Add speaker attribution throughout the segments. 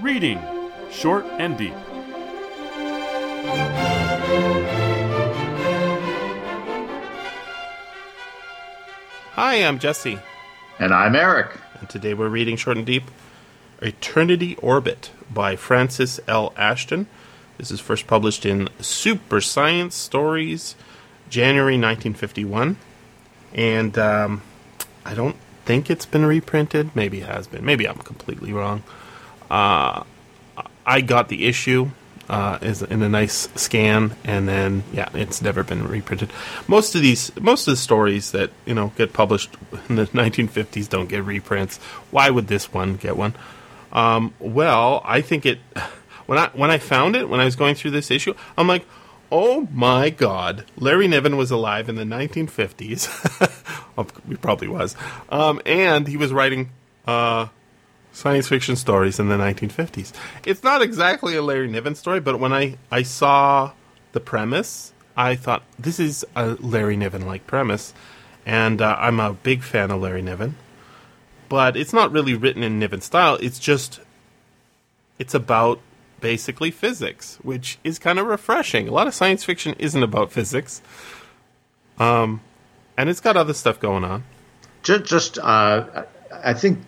Speaker 1: Reading Short and Deep.
Speaker 2: Hi, I'm Jesse,
Speaker 3: And I'm Eric.
Speaker 2: and today we're reading Short and Deep Eternity Orbit by Francis L. Ashton. This is first published in Super Science Stories, January 1951. And um, I don't think it's been reprinted. Maybe it has been. Maybe I'm completely wrong. Uh, I got the issue uh, is in a nice scan, and then yeah, it's never been reprinted. Most of these, most of the stories that you know get published in the 1950s don't get reprints. Why would this one get one? Um, well, I think it. When I when I found it when I was going through this issue, I'm like, oh my god, Larry Niven was alive in the 1950s. oh, he probably was, um, and he was writing. Uh, science fiction stories in the 1950s. It's not exactly a Larry Niven story, but when I, I saw the premise, I thought this is a Larry Niven like premise, and uh, I'm a big fan of Larry Niven. But it's not really written in Niven style. It's just it's about basically physics, which is kind of refreshing. A lot of science fiction isn't about physics, um, and it's got other stuff going on.
Speaker 3: Just, just uh, I think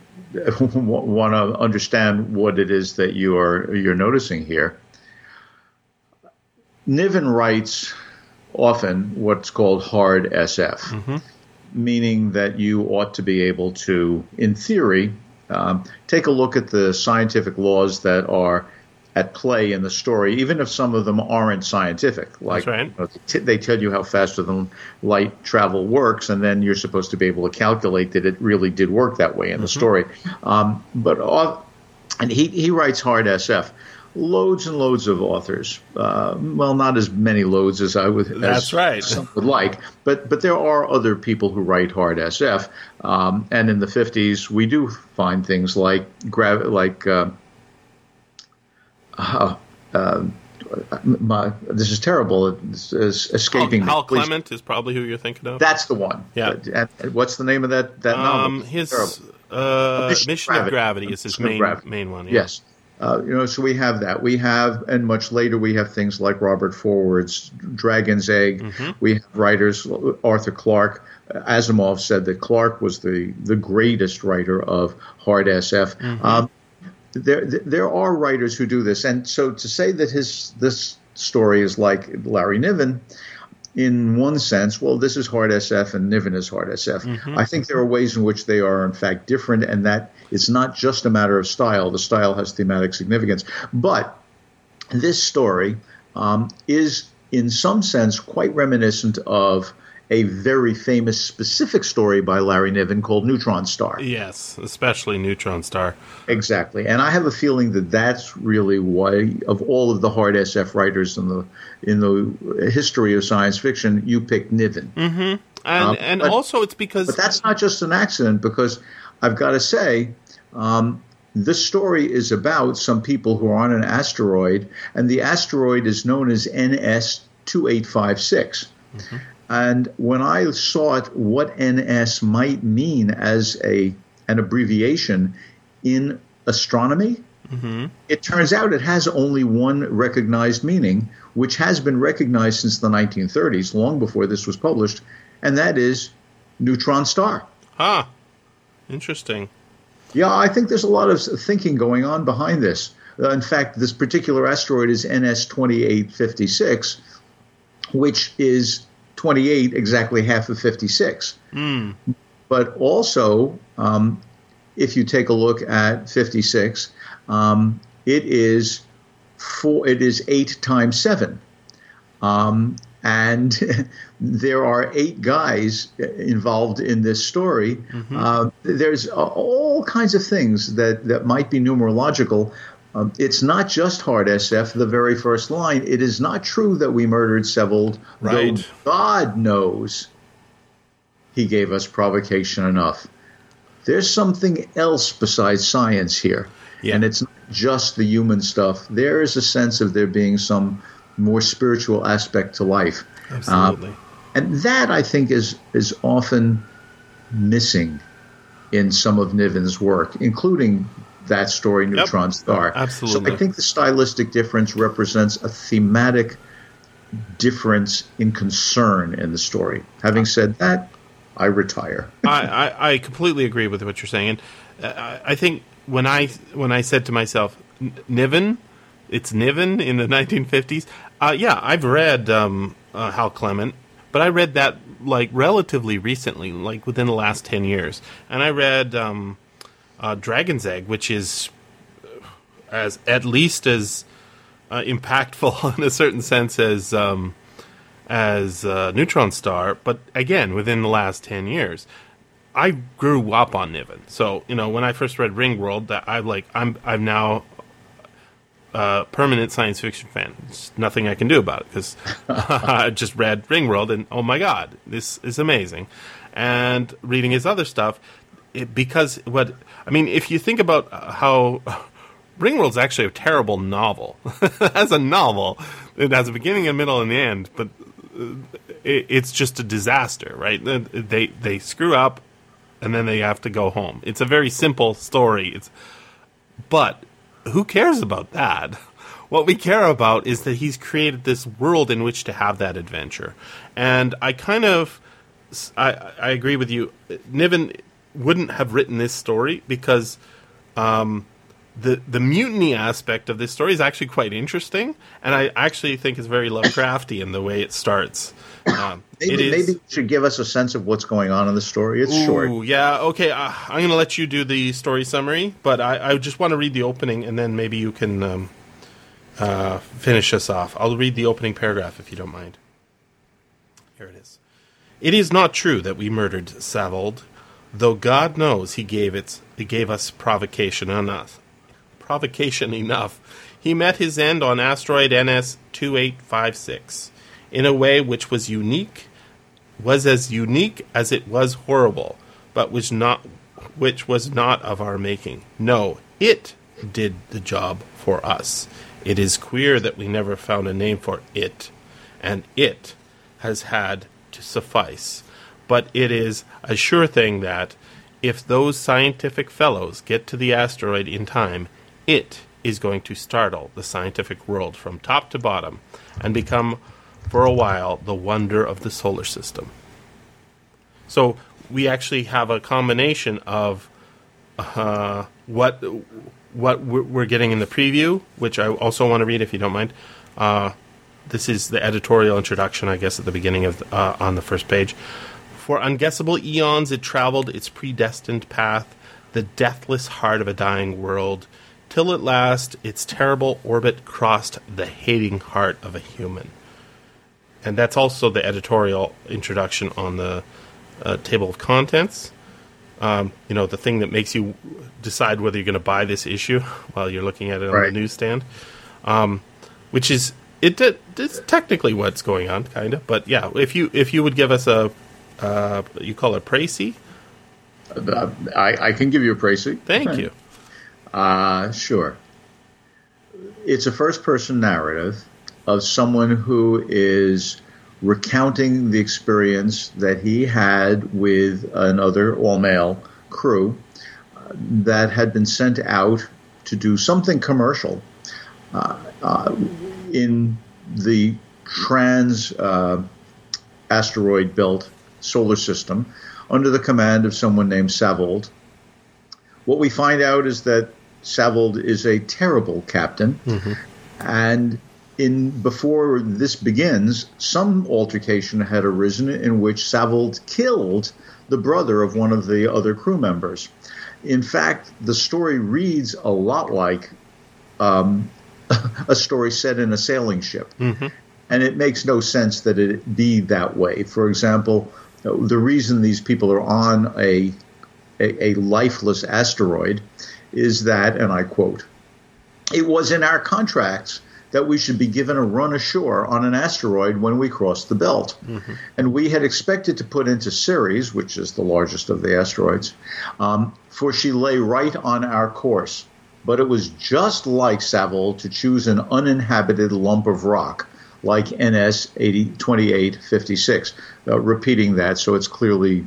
Speaker 3: want to understand what it is that you are you're noticing here. Niven writes often what's called hard SF, meaning that you ought to be able to, in theory, um, take a look at the scientific laws that are at play in the story, even if some of them aren't scientific. Like
Speaker 2: right.
Speaker 3: you know, t- they tell you how faster than light travel works, and then you're supposed to be able to calculate that it really did work that way in the story. Um, but and he he writes hard SF. Loads and loads of authors. Uh, well, not as many loads as I would.
Speaker 2: That's
Speaker 3: as
Speaker 2: right.
Speaker 3: Some would like, but but there are other people who write hard SF. Um, and in the fifties, we do find things like gra- like. Uh, uh, uh, my, this is terrible. It's, it's escaping
Speaker 2: Hal
Speaker 3: me. Please-
Speaker 2: Clement is probably who you're thinking of.
Speaker 3: That's the one.
Speaker 2: Yeah.
Speaker 3: And- and what's the name of that that novel?
Speaker 2: Um, his uh,
Speaker 3: Mission
Speaker 2: Mission, of
Speaker 3: Gravity.
Speaker 2: Gravity is his
Speaker 3: Mission
Speaker 2: main main one. Yeah.
Speaker 3: Yes. Uh, you know, so we have that. We have, and much later, we have things like Robert Forward's Dragon's Egg.
Speaker 2: Mm-hmm.
Speaker 3: We have writers, Arthur Clarke. Asimov said that Clarke was the, the greatest writer of hard SF.
Speaker 2: Mm-hmm.
Speaker 3: Um, there, there are writers who do this, and so to say that his this story is like Larry Niven, in one sense, well, this is hard SF and Niven is hard SF. I think there are ways in which they are, in fact, different, and that it's not just a matter of style. The style has thematic significance. But this story um, is, in some sense, quite reminiscent of a very famous specific story by Larry Niven called Neutron Star.
Speaker 2: Yes, especially Neutron Star.
Speaker 3: Exactly, and I have a feeling that that's really why, of all of the hard SF writers in the in the history of science fiction, you picked Niven.
Speaker 2: And
Speaker 3: Um,
Speaker 2: and
Speaker 3: but-
Speaker 2: also it's because
Speaker 3: But that's not just an accident, because I've got to say, um, this story is about some people who are on an asteroid, and the asteroid is known as NS two eight five six. And when I sought what NS might mean as a an abbreviation in astronomy, it turns out it has only one recognized meaning, which has been recognized since the 1930s, long before this was published, and that is neutron star.
Speaker 2: ah, interesting.
Speaker 3: Yeah, I think there's a lot of thinking going on behind this. Uh, in fact, this particular asteroid is NS 2856, which is 28, exactly half of 56. But also, um, if you take a look at 56, um, it is four. It is eight times seven. Um, and there are eight guys involved in this story. Uh, there's all kinds of things that, that might be numerological. Um, it's not just hard SF, the very first line. It is not true that we murdered Savold,
Speaker 2: Right.
Speaker 3: though God knows he gave us provocation enough. There's something else besides science here.
Speaker 2: Yeah.
Speaker 3: And it's not just the human stuff. There is a sense of there being some more spiritual aspect to life.
Speaker 2: Absolutely.
Speaker 3: And that I think is is often missing in some of Niven's work, including that story, Neutron Star.
Speaker 2: absolutely.
Speaker 3: So I think the stylistic difference represents a thematic difference in concern in the story. Having said that, I retire.
Speaker 2: I, I, I completely agree with what you're saying. And uh, I, I think when I when I said to myself, Niven, it's Niven in the 1950s. Uh, yeah, I've read um, uh, Hal Clement, but I read that like relatively recently, like within the last 10 years. And I read um, uh, Dragon's Egg, which is as at least as uh, impactful in a certain sense as um, as uh, Neutron Star, but again within the last ten years. I grew up on Niven, so you know when I first read Ringworld, that I like I'm I'm now a permanent science fiction fan. There's nothing I can do about it because I just read Ringworld and oh my god, this is amazing. And reading his other stuff, it, because what I mean, if you think about how Ringworld's actually a terrible novel. As a novel, it has a beginning, a middle, and the end, but uh, it, it's just a disaster, right? They they screw up, and then they have to go home. It's a very simple story. It's but who cares about that? What we care about is that he's created this world in which to have that adventure, and I kind of I, I agree with you. Niven wouldn't have written this story because um, the the mutiny aspect of this story is actually quite interesting, and I actually think it's very Lovecrafty in the way it starts. Um,
Speaker 3: Maybe,
Speaker 2: it is,
Speaker 3: maybe should give us a sense of what's going on in the story. It's short.
Speaker 2: Yeah, okay. Uh, I'm going to let you do the story summary, but I, I just want to read the opening, and then maybe you can um, uh, finish us off. I'll read the opening paragraph if you don't mind. Here it is. It is not true that we murdered Savold, though God knows he gave it. He gave us provocation enough. Provocation enough. He met his end on asteroid NS 2856 in a way which was unique was as unique as it was horrible, but was not which was not of our making. No, it did the job for us. It is queer that we never found a name for it, and it has had to suffice. But it is a sure thing that if those scientific fellows get to the asteroid in time, it is going to startle the scientific world from top to bottom and become for a while the wonder of the solar system. So we actually have a combination of uh, what what we're getting in the preview, which I also want to read if you don't mind. Uh, this is the editorial introduction, I guess, at the beginning of uh, on the first page. For unguessable eons, it traveled its predestined path, the deathless heart of a dying world, till at last its terrible orbit crossed the hating heart of a human and that's also the editorial introduction on the uh, table of contents. Um, you know, the thing that makes you decide whether you're going to buy this issue while you're looking at it on
Speaker 3: Right.
Speaker 2: the newsstand, um, which is it. It's technically what's going on, kind of. But yeah, if you if you would give us a uh, you call it précis,
Speaker 3: Uh, I, I can give you a précis.
Speaker 2: thank you.
Speaker 3: Uh, sure. It's a first person narrative of someone who is recounting the experience that he had with another all male crew uh, that had been sent out to do something commercial uh, uh, in the trans uh, asteroid belt solar system under the command of someone named Savold. What we find out is that Savold is a terrible captain, and in before this begins, some altercation had arisen in which Savold killed the brother of one of the other crew members. In fact, the story reads a lot like um, a story set in a sailing ship, and it makes no sense that it be that way. For example, the reason these people are on a a, a lifeless asteroid is that, and I quote, it was in our contracts that we should be given a run ashore on an asteroid when we crossed the belt. And we had expected to put into Ceres, which is the largest of the asteroids, um, for she lay right on our course. But it was just like Savold to choose an uninhabited lump of rock like NS 80, 2856. Uh, repeating that so it's clearly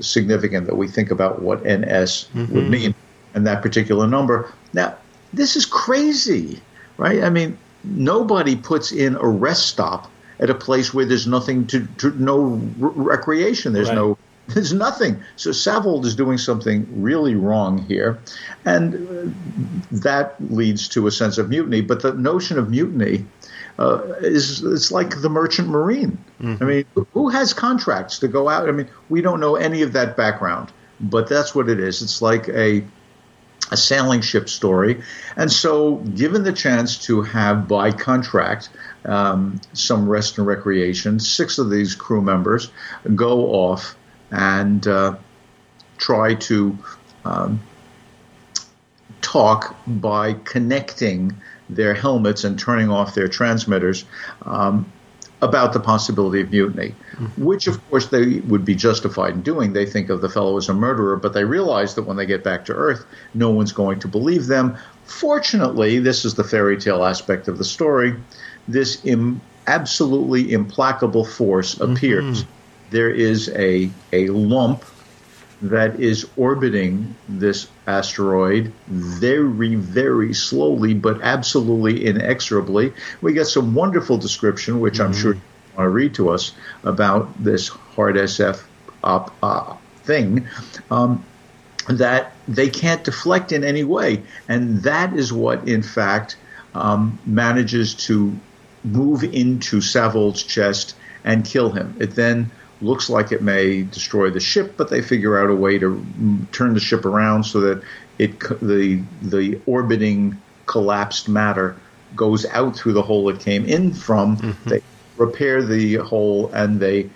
Speaker 3: significant that we think about what NS would mean. and that particular number. Now, this is crazy, right? I mean, nobody puts in a rest stop at a place where there's nothing to, to no r- recreation. There's
Speaker 2: Right.
Speaker 3: no there's nothing. So Savold is doing something really wrong here, and uh, that leads to a sense of mutiny. But the notion of mutiny uh, is it's like the merchant marine. I mean, who- who has contracts to go out? I mean, we don't know any of that background, but that's what it is. It's like a a sailing ship story. And so, given the chance to have by contract um, some rest and recreation, six of these crew members go off and uh, try to um, talk by connecting their helmets and turning off their transmitters. Um, about the possibility of mutiny, which of course they would be justified in doing. They think of the fellow as a murderer, but they realize that when they get back to Earth, no one's going to believe them. Fortunately, this is the fairy tale aspect of the story. This Im- absolutely implacable force appears. There is a a lump that is orbiting this asteroid very, very slowly, but absolutely inexorably. We get some wonderful description, which I'm sure you want to read to us about this hard SF op, uh, thing. Um, that they can't deflect in any way. And that is what, in fact, um, manages to move into Savold's chest and kill him. It then looks like it may destroy the ship, but they figure out a way to turn the ship around so that it the the orbiting collapsed matter goes out through the hole it came in from. Mm-hmm. They repair the hole and they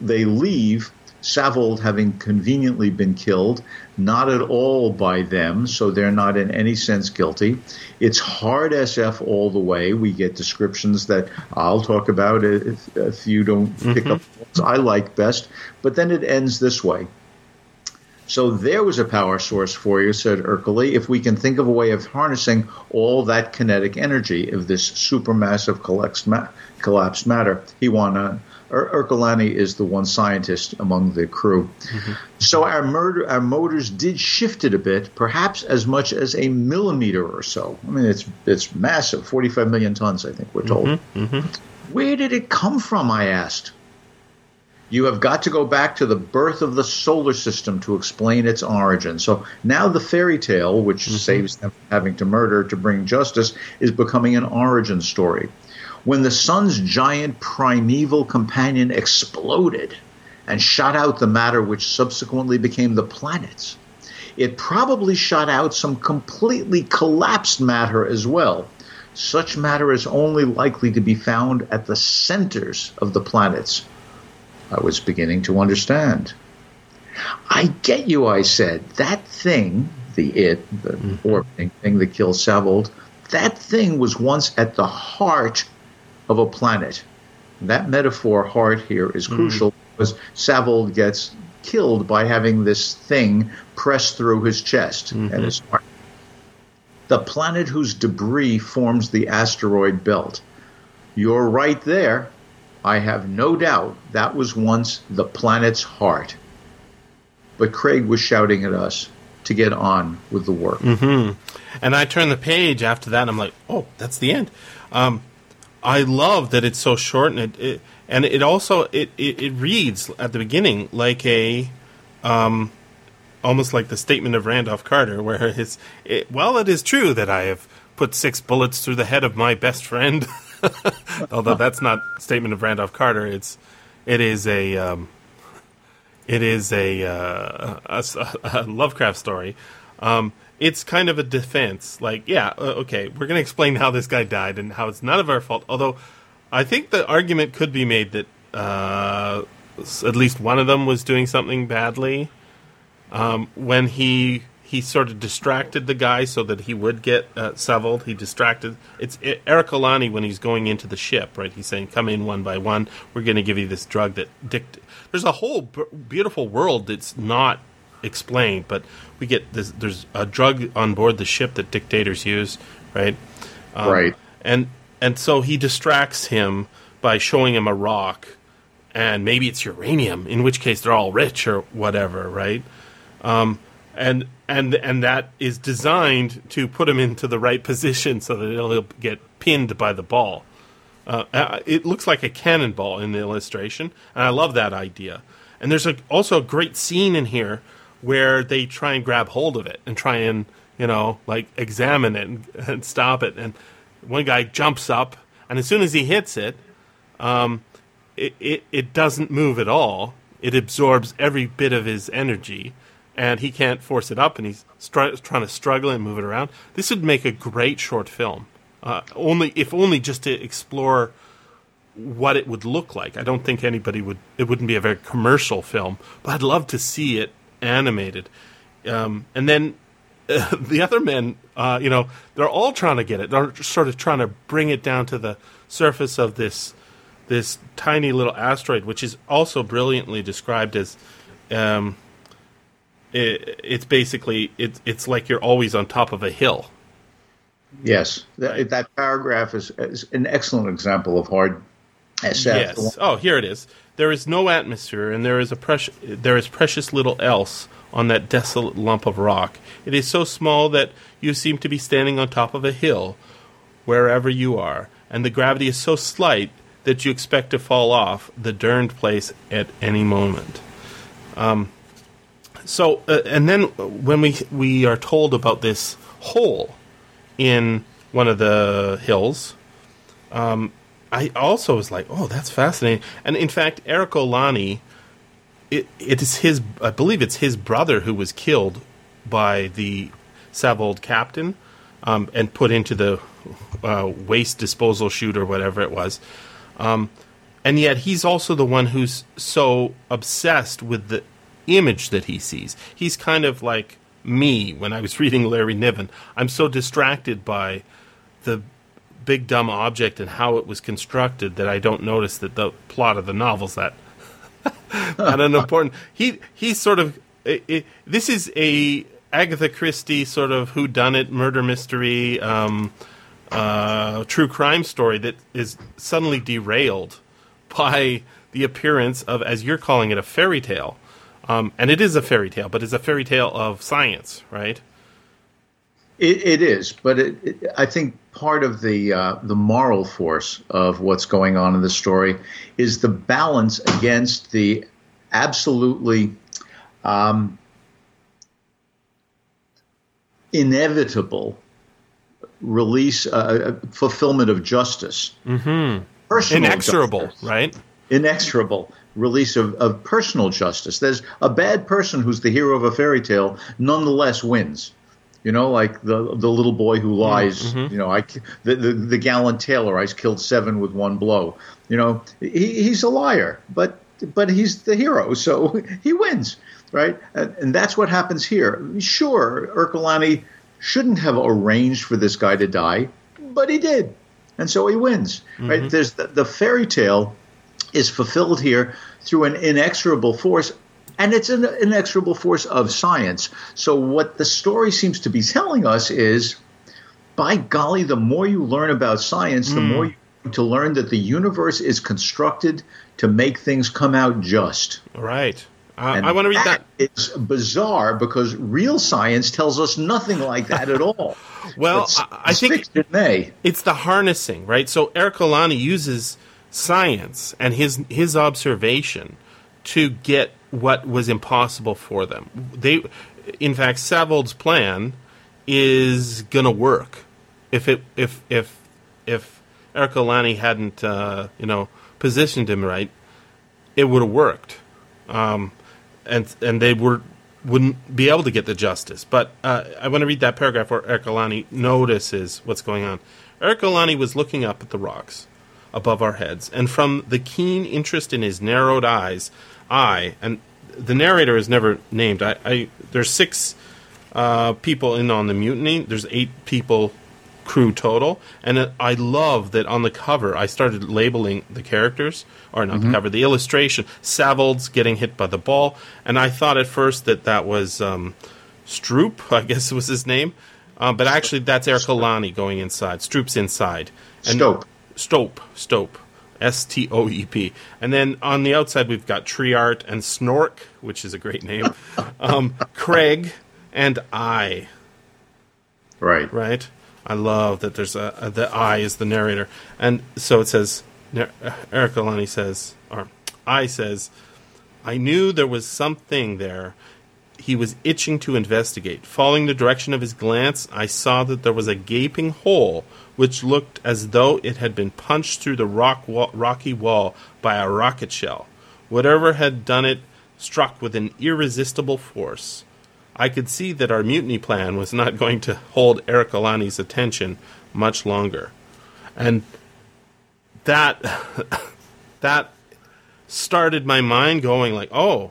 Speaker 3: they leave. Savold having conveniently been killed, not at all by them, so they're not in any sense guilty. It's hard SF all the way. We get descriptions that I'll talk about if, if you don't pick mm-hmm. up ones I like best. But then it ends this way. So there was a power source for you, said Ercole. If we can think of a way of harnessing all that kinetic energy of this supermassive collapsed, matter, he on. Ur- Ercolani is the one scientist among the crew. Mm-hmm. So our murder, our motors did shift it a bit, perhaps as much as a millimeter or so. I mean, it's it's massive, 45 million tons, I think we're told. Mm-hmm, mm-hmm. Where did it come from? I asked. You have got to go back to the birth of the solar system to explain its origin. So now the fairy tale, which saves them from having to murder to bring justice, is becoming an origin story. When the sun's giant primeval companion exploded and shot out the matter which subsequently became the planets, it probably shot out some completely collapsed matter as well. Such matter is only likely to be found at the centers of the planets. I was beginning to understand. I get you, I said. That thing, the it, the mm-hmm. orbiting thing that killed Savold, that thing was once at the heart of a planet. That metaphor, heart, here is hmm. crucial because Savold gets killed by having this thing pressed through his chest and mm-hmm. his heart. The planet whose debris forms the asteroid belt. You're right there. I have no doubt that was once the planet's heart. But Craig was shouting at us to get on with the work. Mm-hmm.
Speaker 2: And I turn the page after that, and I'm like, oh, that's the end. Um, I love that it's so short, and it, it and it also it, it, it reads at the beginning like a, um, almost like the statement of Randolph Carter, where his, it, well, it is true that I have put six bullets through the head of my best friend. Although that's not statement of Randolph Carter, it's it is a um, it is a, uh, a, a Lovecraft story. Um, it's kind of a defense. Like, yeah, uh, okay, we're going to explain how this guy died and how it's none of our fault. Although, I think the argument could be made that uh, at least one of them was doing something badly um, when he he sort of distracted the guy so that he would get uh. He distracted. It's Ercolani when he's going into the ship, right? He's saying, "Come in one by one. We're going to give you this drug that dict." There's a whole b- beautiful world that's not explained, but we get this. There's a drug on board the ship that dictators use, right? Um,
Speaker 3: Right.
Speaker 2: And and so he distracts him by showing him a rock, and maybe it's uranium, in which case they're all rich or whatever, right? Um, and and and that is designed to put him into the right position so that he'll get pinned by the ball. Uh, uh, it looks like a cannonball in the illustration, and I love that idea. And there's a, also a great scene in here where they try and grab hold of it and try and you know like examine it and, and stop it. And one guy jumps up, and as soon as he hits it, um, it, it it doesn't move at all. It absorbs every bit of his energy, and he can't force it up, and he's trying to struggle and move it around. This would make a great short film. Uh, only if only just to explore what it would look like. I don't think anybody would. It wouldn't be a very commercial film, but I'd love to see it animated. Um, and then uh, the other men, uh, you know, they're all trying to get it. They're sort of trying to bring it down to the surface of this this tiny little asteroid, which is also brilliantly described as. Um, it, it's basically it's it's like you're always on top of a hill.
Speaker 3: Yes, that, that paragraph is, is, an excellent example of hard
Speaker 2: Yes. Oh, here it is. There is no atmosphere, and there is a precious there is precious little else on that desolate lump of rock. It is so small that you seem to be standing on top of a hill, wherever you are, and the gravity is so slight that you expect to fall off the derned place at any moment. Um, so, uh, and then when we we are told about this hole in one of the hills, um, I also was like, "Oh, that's fascinating." And in fact, Ercolani, it, it is his. I believe it's his brother who was killed by the Savold captain um, and put into the uh, waste disposal chute or whatever it was. Um, and yet, he's also the one who's so obsessed with the image that he sees. He's kind of like me when I was reading Larry Niven. I'm so distracted by the big dumb object and how it was constructed that I don't notice that the plot of the novel's that that unimportant. He he's sort of it, it, this is a Agatha Christie sort of who done it murder mystery um, uh, true crime story that is suddenly derailed by the appearance of as you're calling it a fairy tale. Um, and it is a fairy tale, but it's a fairy tale of science, right?
Speaker 3: It, it is, but it, it, I think part of the uh, the moral force of what's going on in the story is the balance against the absolutely um, inevitable release, uh, uh fulfillment of justice.
Speaker 2: Mm-hmm. Inexorable, justice. right?
Speaker 3: Inexorable release of, of personal justice. There's a bad person who's the hero of a fairy tale, nonetheless wins. You know, like the the little boy who lies. Mm-hmm. You know, I the, the, the gallant tailor. I killed seven with one blow. You know, he, he's a liar, but but he's the hero, so he wins, right? And, and that's what happens here. Sure, Ercolani shouldn't have arranged for this guy to die, but he did, and so he wins, mm-hmm. right? There's the, the fairy tale is fulfilled here through an inexorable force and it's an inexorable force of science. So, what the story seems to be telling us is by golly, the more you learn about science, the mm. more you to learn that the universe is constructed to make things come out just.
Speaker 2: Right. Uh, I want to read that.
Speaker 3: It's bizarre because real science tells us nothing like that at all.
Speaker 2: well, I, I think
Speaker 3: it may.
Speaker 2: It's the harnessing, right? So Ercolani uses science and his his observation to get what was impossible for them. They, in fact, Savold's plan is going to work. If it if if if Ercolani hadn't uh, you know positioned him right, it would have worked, um, and and they were wouldn't be able to get the justice. But uh, I want to read that paragraph where Ercolani notices what's going on. Ercolani was looking up at the rocks above our heads, and from the keen interest in his narrowed eyes, I and the narrator is never named. I, I there's six uh, people in on the mutiny. There's eight people crew total, and I love that on the cover I started labeling the characters, or not mm-hmm. the cover, the illustration. Savold's getting hit by the ball, and I thought at first that that was um, Stroop, I guess was his name, uh, but actually that's Ercolani going inside. Stroop's inside.
Speaker 3: And Stope.
Speaker 2: Stope. Stope. S T O E P. And then on the outside, we've got Triart and Snork, which is a great name. um, Craig, and I.
Speaker 3: Right.
Speaker 2: Right. I love that there's a, a the I is the narrator, and so it says. Ercolani says, or I says, I knew there was something there. He was itching to investigate. Following the direction of his glance, I saw that there was a gaping hole which looked as though it had been punched through the rock rocky wall by a rocket shell. Whatever had done it struck with an irresistible force. I could see that our mutiny plan was not going to hold Ercolani's attention much longer. And that that started my mind going like, oh,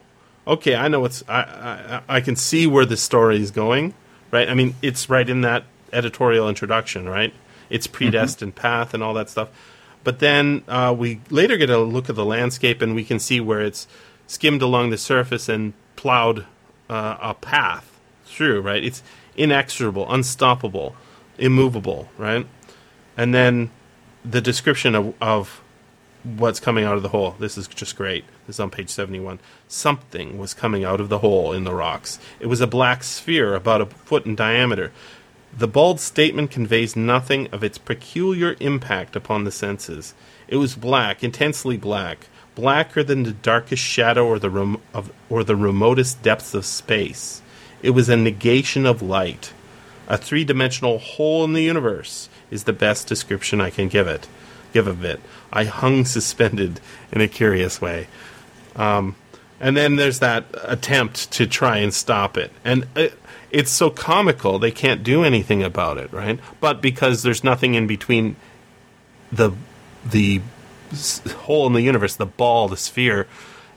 Speaker 2: okay, I know what's I, I I can see where the story is going, right? I mean, it's right in that editorial introduction, right? It's predestined mm-hmm. path and all that stuff. But then uh, we later get a look at the landscape and we can see where it's skimmed along the surface and plowed uh, a path through, right? It's inexorable, unstoppable, immovable, right? And then the description of, of what's coming out of the hole. This is just great. This is on page 71. Something was coming out of the hole in the rocks. It was a black sphere about a foot in diameter. The bald statement conveys nothing of its peculiar impact upon the senses. It was black, intensely black, blacker than the darkest shadow or the, rem- of, or the remotest depths of space. It was a negation of light. A three dimensional hole in the universe is the best description I can give it. Give a bit. I hung suspended in a curious way. Um, and then there's that attempt to try and stop it. And it, it's so comical, they can't do anything about it, right? But because there's nothing in between the the hole in the universe, the ball, the sphere,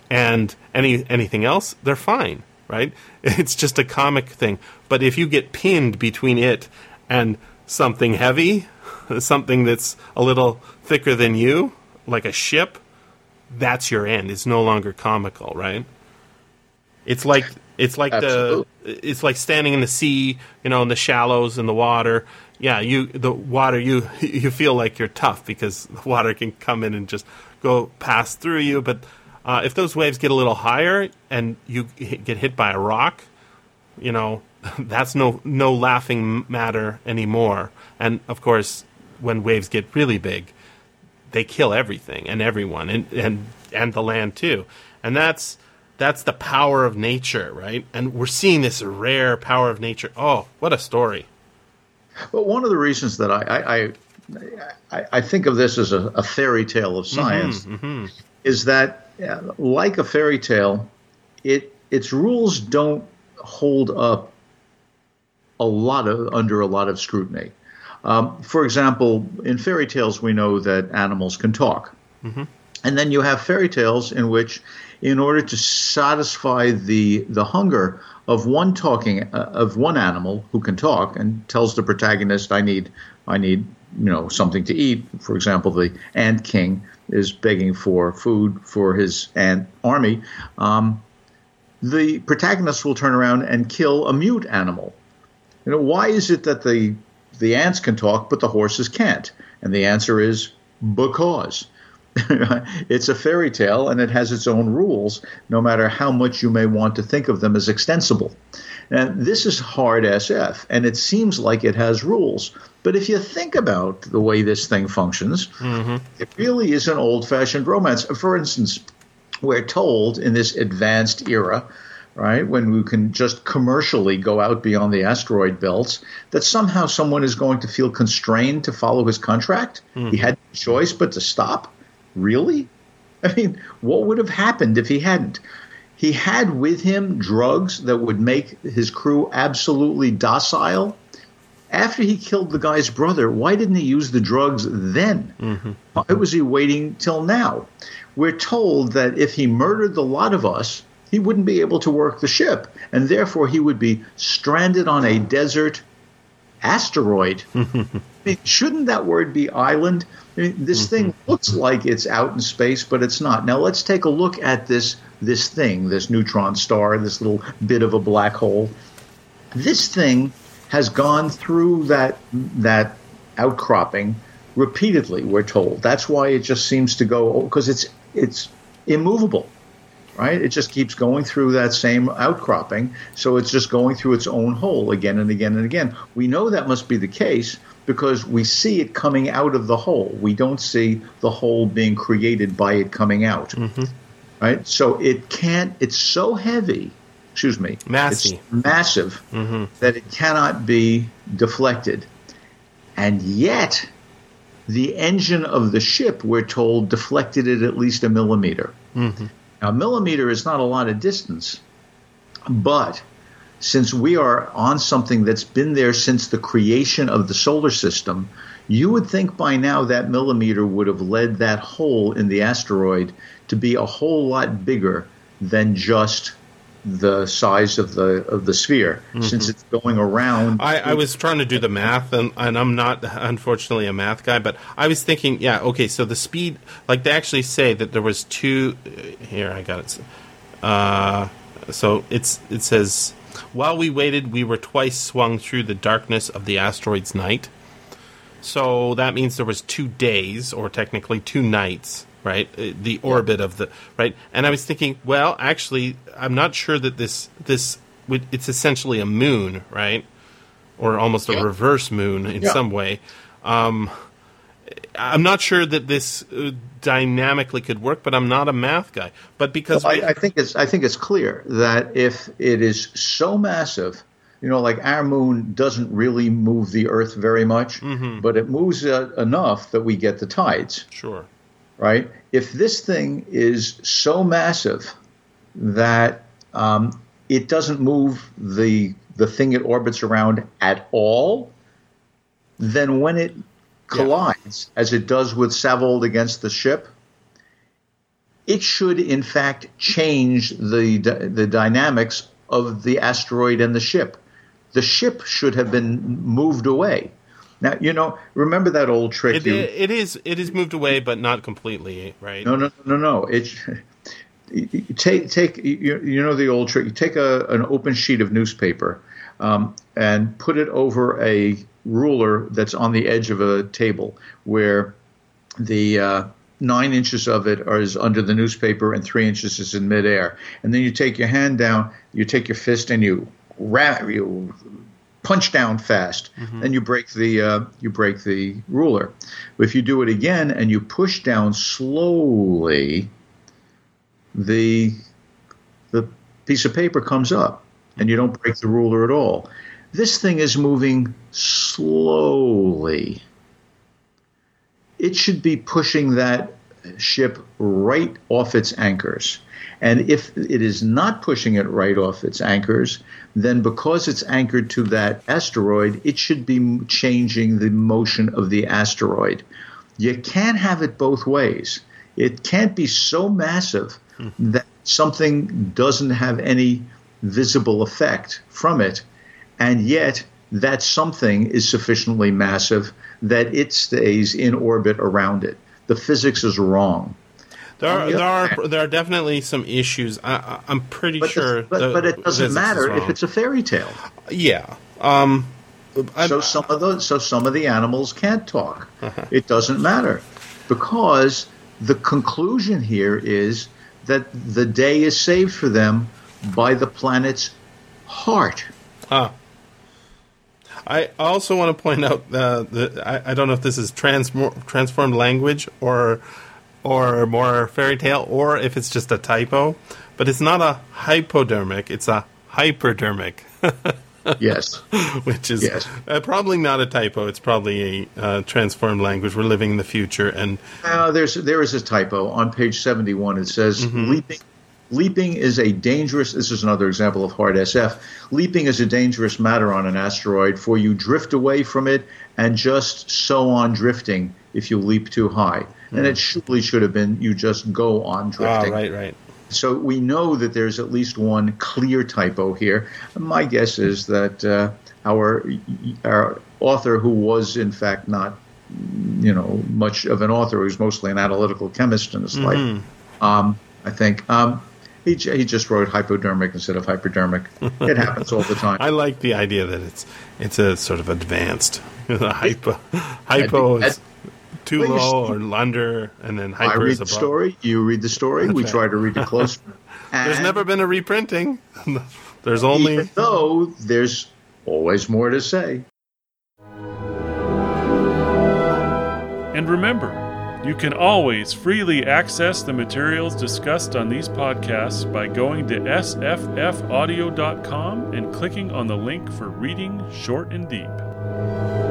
Speaker 2: and any anything else, they're fine, right? It's just a comic thing. But if you get pinned between it and something heavy, something that's a little thicker than you, like a ship, that's your end. It's no longer comical, right? It's like it's like Absolutely. the it's like standing in the sea, you know, in the shallows in the water. Yeah, you the water you you feel like you're tough because the water can come in and just go pass through you. But uh, if those waves get a little higher and you get hit by a rock, you know, that's no no laughing matter anymore. And of course, when waves get really big, they kill everything and everyone and and and the land too. And that's that's the power of nature, right? And we're seeing this rare power of nature. Oh, what a story!
Speaker 3: Well, one of the reasons that I I, I, I think of this as a, a, fairy tale of mm-hmm, science mm-hmm, mm-hmm. is that, like a fairy tale, it its rules don't hold up a lot of under a lot of scrutiny. Um, for example, in fairy tales, we know that animals can talk. Mm-hmm. And then you have fairy tales in which, in order to satisfy the the hunger of one talking uh, of one animal who can talk and tells the protagonist, "I need, I need, you know, something to eat." For example, the ant king is begging for food for his ant army. Um, the protagonist will turn around and kill a mute animal. You know, why is it that the the ants can talk, but the horses can't? And the answer is because. it's a fairy tale and it has its own rules, no matter how much you may want to think of them as extensible. And this is hard SF, and it seems like it has rules. But if you think about the way this thing functions, mm-hmm. it really is an old fashioned romance. For instance, we're told in this advanced era right? When we can just commercially go out beyond the asteroid belts, that somehow someone is going to feel constrained to follow his contract. Mm-hmm. He had no choice but to stop. Really? I mean, what would have happened if he hadn't? He had with him drugs that would make his crew absolutely docile. After he killed the guy's brother, why didn't he use the drugs then? Mm-hmm. Why was he waiting till now? We're told that if he murdered the lot of us, he wouldn't be able to work the ship, and therefore he would be stranded on a desert asteroid. I mean, shouldn't that word be island? I mean, this thing mm-hmm. looks like it's out in space, but it's not. Now let's take a look at this this thing, this neutron star, this little bit of a black hole. This thing has gone through that that outcropping repeatedly. We're told that's why it just seems to go because it's it's immovable. Right? It just keeps going through that same outcropping. So it's just going through its own hole again and again and again. We know that must be the case because we see it coming out of the hole. We don't see the hole being created by it coming out.
Speaker 2: Mm-hmm.
Speaker 3: Right? So it can't, it's so heavy, excuse me,
Speaker 2: Massy.
Speaker 3: it's massive that it cannot be deflected. And yet, the engine of the ship, we're told, deflected it at least a millimeter. Now, a millimeter is not a lot of distance, but since we are on something that's been there since the creation of the solar system, you would think by now that millimeter would have led that hole in the asteroid to be a whole lot bigger than just the size of the of the sphere, since it's going around.
Speaker 2: I, I was trying to do the math, and, and I'm not, unfortunately, a math guy, but I was thinking, yeah, okay, so the speed, like they actually say that there was two. Here, I got it. Uh, so it's it says, while we waited, we were twice swung through the darkness of the asteroid's night. So that means there was two days, or technically two nights, right? Uh, The orbit of the right. And I was thinking, well, actually, I'm not sure that this this it's essentially a moon, right? Or almost a
Speaker 3: Yeah.
Speaker 2: reverse moon in
Speaker 3: Yeah.
Speaker 2: some way. Um, I'm not sure that this uh, dynamically could work, but I'm not a math guy. But because
Speaker 3: I,
Speaker 2: we-
Speaker 3: I think it's I think it's clear that if it is so massive, you know, like our moon doesn't really move the Earth very much, but it moves uh, enough that we get the tides,
Speaker 2: sure,
Speaker 3: right? If this thing is so massive that um, it doesn't move the the thing it orbits around at all, then when it collides, as it does with Savold against the ship, it should in fact change the the dynamics of the asteroid and the ship. The ship should have been moved away. Now you know. Remember that old trick?
Speaker 2: it,
Speaker 3: you,
Speaker 2: it is it is moved away, but not completely, right?
Speaker 3: no, no, no, no. It you- you take take you, you know the old trick. You take a, an open sheet of newspaper um, and put it over a ruler that's on the edge of a table where the uh, nine inches of it is under the newspaper and three inches is in midair. And then you take your hand down, you take your fist and you ram, you punch down fast, and you break the uh, you break the ruler. If you do it again and you push down slowly, the the piece of paper comes up, and you don't break the ruler at all. This thing is moving slowly. It should be pushing that ship right off its anchors. And if it is not pushing it right off its anchors, then because it's anchored to that asteroid, it should be changing the motion of the asteroid. You can't have it both ways. It can't be so massive hmm. that something doesn't have any visible effect from it, and yet that something is sufficiently massive that it stays in orbit around it. The physics is wrong.
Speaker 2: There are,
Speaker 3: the
Speaker 2: there are there are definitely some issues. I, I, I'm pretty
Speaker 3: But, the-
Speaker 2: sure,
Speaker 3: but,
Speaker 2: the
Speaker 3: but it doesn't matter if it's a fairy tale.
Speaker 2: yeah. Um, I'm-
Speaker 3: so some of the so some of the animals can't talk.
Speaker 2: Uh-huh.
Speaker 3: It doesn't matter because the conclusion here is that the day is saved for them by the planet's heart.
Speaker 2: Ah. I also want to point out uh, that I, I don't know if this is transmo- transformed language or or more fairy tale or if it's just a typo, but it's not a hypodermic; it's a hyperdermic,
Speaker 3: Yes.
Speaker 2: which is
Speaker 3: Yes.
Speaker 2: uh, probably not a typo. It's probably a uh, transformed language. We're living in the future, and
Speaker 3: Now, there's there is a typo on page 71. It says leaping. Leaping is a dangerous. This is another example of hard SF. Leaping is a dangerous matter on an asteroid, for you drift away from it and just so on drifting if you leap too high. And it surely should have been you just go on drifting.
Speaker 2: ah,
Speaker 3: drifting.
Speaker 2: right, right.
Speaker 3: So we know that there's at least one clear typo here. My guess is that uh, our our author, who was in fact not, you know, much of an author, he was mostly an analytical chemist in his life. Um, I think um, he he just wrote hypodermic instead of hypodermic. it happens all the time.
Speaker 2: I like the idea that it's it's a sort of advanced hypo. Hypo is too
Speaker 3: Well,
Speaker 2: low or under, and then
Speaker 3: I
Speaker 2: hyper
Speaker 3: read
Speaker 2: is
Speaker 3: the
Speaker 2: above.
Speaker 3: story. You read the story. we
Speaker 2: right.
Speaker 3: try to read it closer.
Speaker 2: There's never been a reprinting. There's only
Speaker 3: even though there's always more to say.
Speaker 1: And remember, you can always freely access the materials discussed on these podcasts by going to sffaudio.com and clicking on the link for Reading Short and Deep.